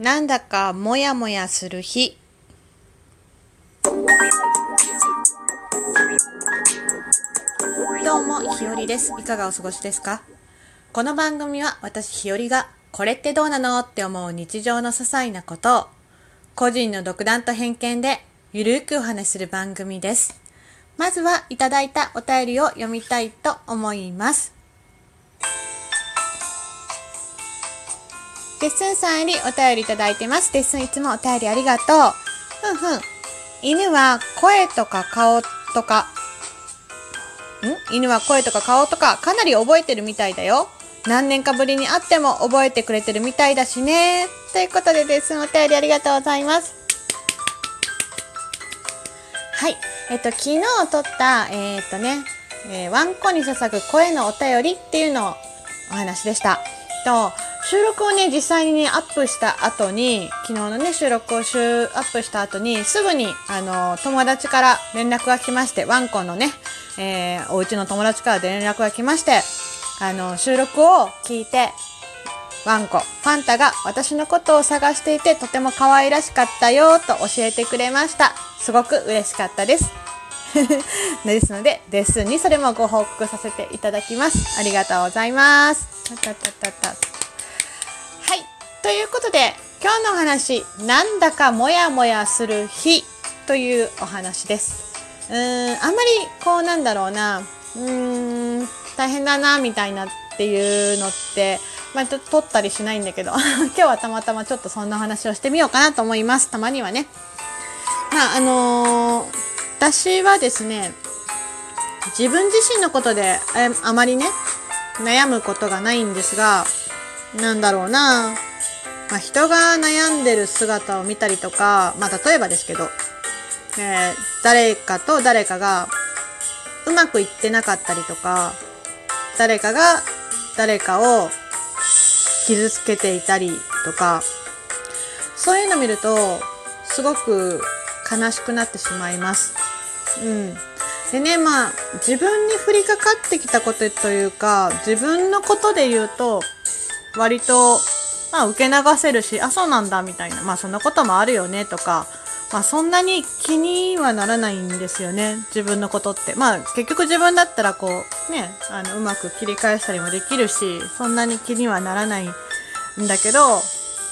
なんだかモヤモヤする日。どうもひよりです。いかがお過ごしですか？この番組は私ひよりがこれってどうなのって思う日常の些細なことを個人の独断と偏見でゆるくお話しする番組です。まずはいただいたお便りを読みたいと思います。デッスンさんよりお便りいただいてます。デッスンいつもお便りありがとう。ふんふん。犬は声とか顔とか、ん？犬は声とか顔とかかなり覚えてるみたいだよ。何年かぶりに会っても覚えてくれてるみたいだしね。ということでデッスンお便りありがとうございます。はい。えっと、昨日撮った、えー、っとね、えー、ワンコに捧ぐ声のお便りっていうのをお話でした。と、収録をね、実際にね、アップした後に、昨日のね、収録をアップした後に、すぐに、あの、友達から連絡が来まして、ワンコのね、えー、お家の友達から連絡が来まして、あの、収録を聞いて、ワンコ、ファンタが私のことを探していて、とても可愛らしかったよ、と教えてくれました。すごく嬉しかったです。ですので、レッスンにそれもご報告させていただきます。ありがとうございます。たたたたたいうことで今日の話なんだかモヤモヤする日というお話です。うーんあんまりこうなんだろうな。うーん大変だなみたいなっていうのってまあ、ちょっと撮ったりしないんだけど 今日はたまたまちょっとそんな話をしてみようかなと思います。たまにはね。まああのー、私はですね自分自身のことであまりね悩むことがないんですがなんだろうな。まあ、人が悩んでる姿を見たりとか、まあ、例えばですけど、えー、誰かと誰かがうまくいってなかったりとか、誰かが誰かを傷つけていたりとか、そういうの見ると、すごく悲しくなってしまいます。うん。でね、まあ、自分に降りかかってきたことというか、自分のことで言うと、割とまあ受け流せるし、あ、そうなんだみたいな、まあそんなこともあるよねとか、まあそんなに気にはならないんですよね、自分のことって。まあ結局自分だったらこう、ね、あの、うまく切り返したりもできるし、そんなに気にはならないんだけど、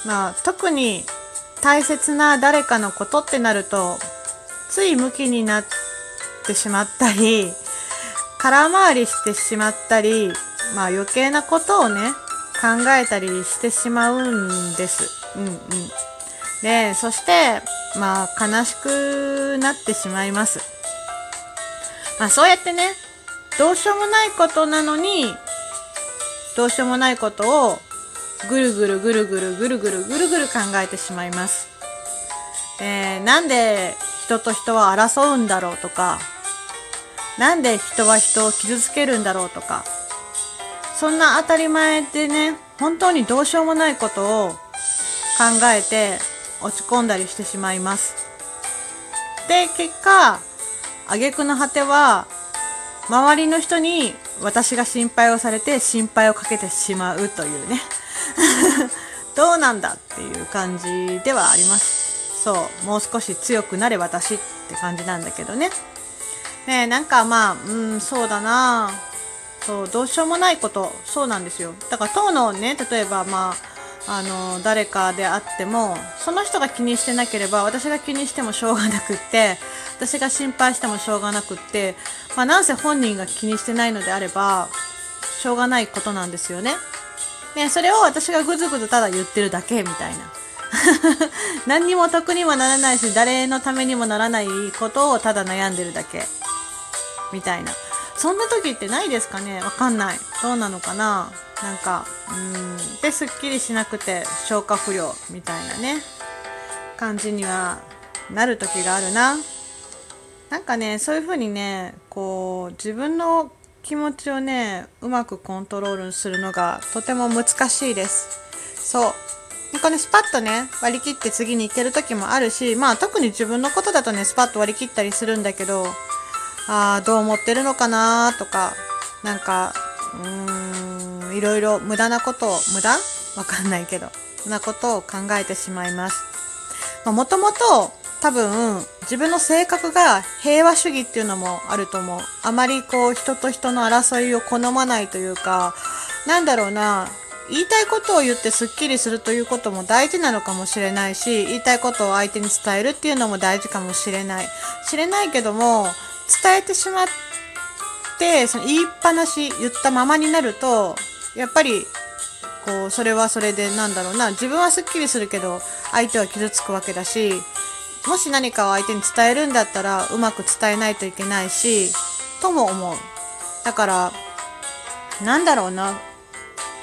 まあ特に大切な誰かのことってなると、つい向きになってしまったり、空回りしてしまったり、まあ余計なことをね、考えたりしてしまうんです。うんうん。で、そして、まあ、悲しくなってしまいます。まあ、そうやってね、どうしようもないことなのに、どうしようもないことを、ぐるぐるぐるぐるぐるぐるぐるぐる考えてしまいます。えー、なんで人と人は争うんだろうとか、なんで人は人を傷つけるんだろうとか、そんな当たり前でね、本当にどうしようもないことを考えて落ち込んだりしてしまいます。で、結果、挙句の果ては、周りの人に私が心配をされて心配をかけてしまうというね。どうなんだっていう感じではあります。そう、もう少し強くなれ私って感じなんだけどね。ねなんかまあ、うん、そうだなそうどうしようもないことそうなんですよだから当のね例えばまああの誰かであってもその人が気にしてなければ私が気にしてもしょうがなくって私が心配してもしょうがなくって、まあ、なんせ本人が気にしてないのであればしょうがないことなんですよね。ねそれを私がぐずぐずただ言ってるだけみたいな。何にも得にもならないし誰のためにもならないことをただ悩んでるだけみたいな。そんな時ってないですかね？わかんない。どうなのかな？なんか、うん。で、すっきりしなくて消化不良みたいなね、感じにはなる時があるな。なんかね、そういう風にね、こう、自分の気持ちをね、うまくコントロールするのがとても難しいです。そう。なんかね、スパッとね、割り切って次に行ける時もあるし、まあ特に自分のことだとね、スパッと割り切ったりするんだけど、ああ、どう思ってるのかなとか、なんか、うーん、いろいろ無駄なことを、無駄？わかんないけど。なことを考えてしまいます。もともと多分自分の性格が平和主義っていうのもあると思う。あまりこう人と人の争いを好まないというか、なんだろうな、言いたいことを言ってスッキリするということも大事なのかもしれないし、言いたいことを相手に伝えるっていうのも大事かもしれない。知れないけども、伝えてしまって、その言いっぱなし言ったままになると、やっぱり、こう、それはそれでなんだろうな、自分はスッキリするけど、相手は傷つくわけだし、もし何かを相手に伝えるんだったら、うまく伝えないといけないし、とも思う。だから、なんだろうな。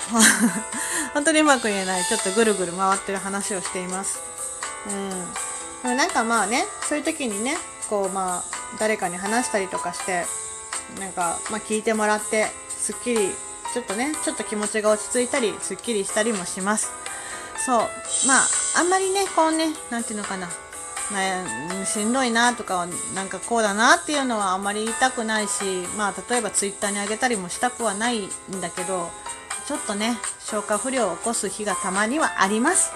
本当にうまく言えない。ちょっとぐるぐる回ってる話をしています。うん。でもなんかまあね、そういう時にね、こうまあ、誰かに話したりとかして、なんか、まあ聞いてもらって、すっきり、ちょっとね、ちょっと気持ちが落ち着いたり、すっきりしたりもします。そう。まあ、あんまりね、こうね、なんていうのかな。まあ、しんどいなとかなんかこうだなっていうのはあんまり言いたくないし、まあ、例えばツイッターにあげたりもしたくはないんだけどちょっとね消化不良を起こす日がたまにはあります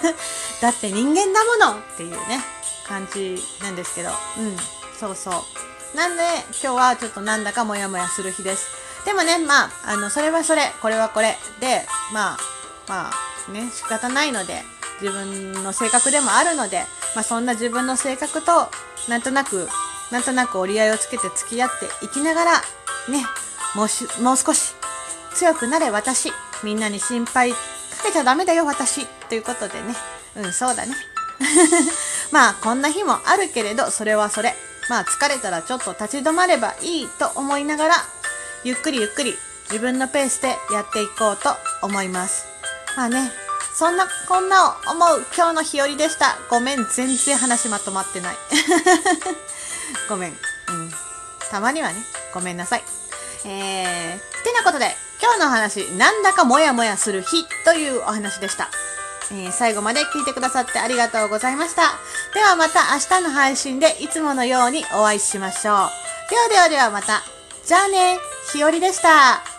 だって人間だものっていうね感じなんですけどうんそうそう。なんで今日はちょっとなんだかモヤモヤする日です。でもねまああのそれはそれこれはこれでまあまあね仕方ないので自分の性格でもあるのでまあ、そんな自分の性格となんとなくなんとなく折り合いをつけて付き合っていきながらねもうしもう少し強くなれ私みんなに心配かけちゃダメだよ私ということでね。うんそうだね。まあこんな日もあるけれどそれはそれ。まあ疲れたらちょっと立ち止まればいいと思いながらゆっくりゆっくり自分のペースでやっていこうと思いますまあねそんなこんなを思う今日の日和でした。ごめん、全然話まとまってない。ごめん。うん。たまにはね、ごめんなさい。えー、てなことで、今日の話、なんだかモヤモヤする日というお話でした。えー、最後まで聞いてくださってありがとうございました。ではまた明日の配信でいつものようにお会いしましょう。ではではではまた。じゃあね、ひよりでした。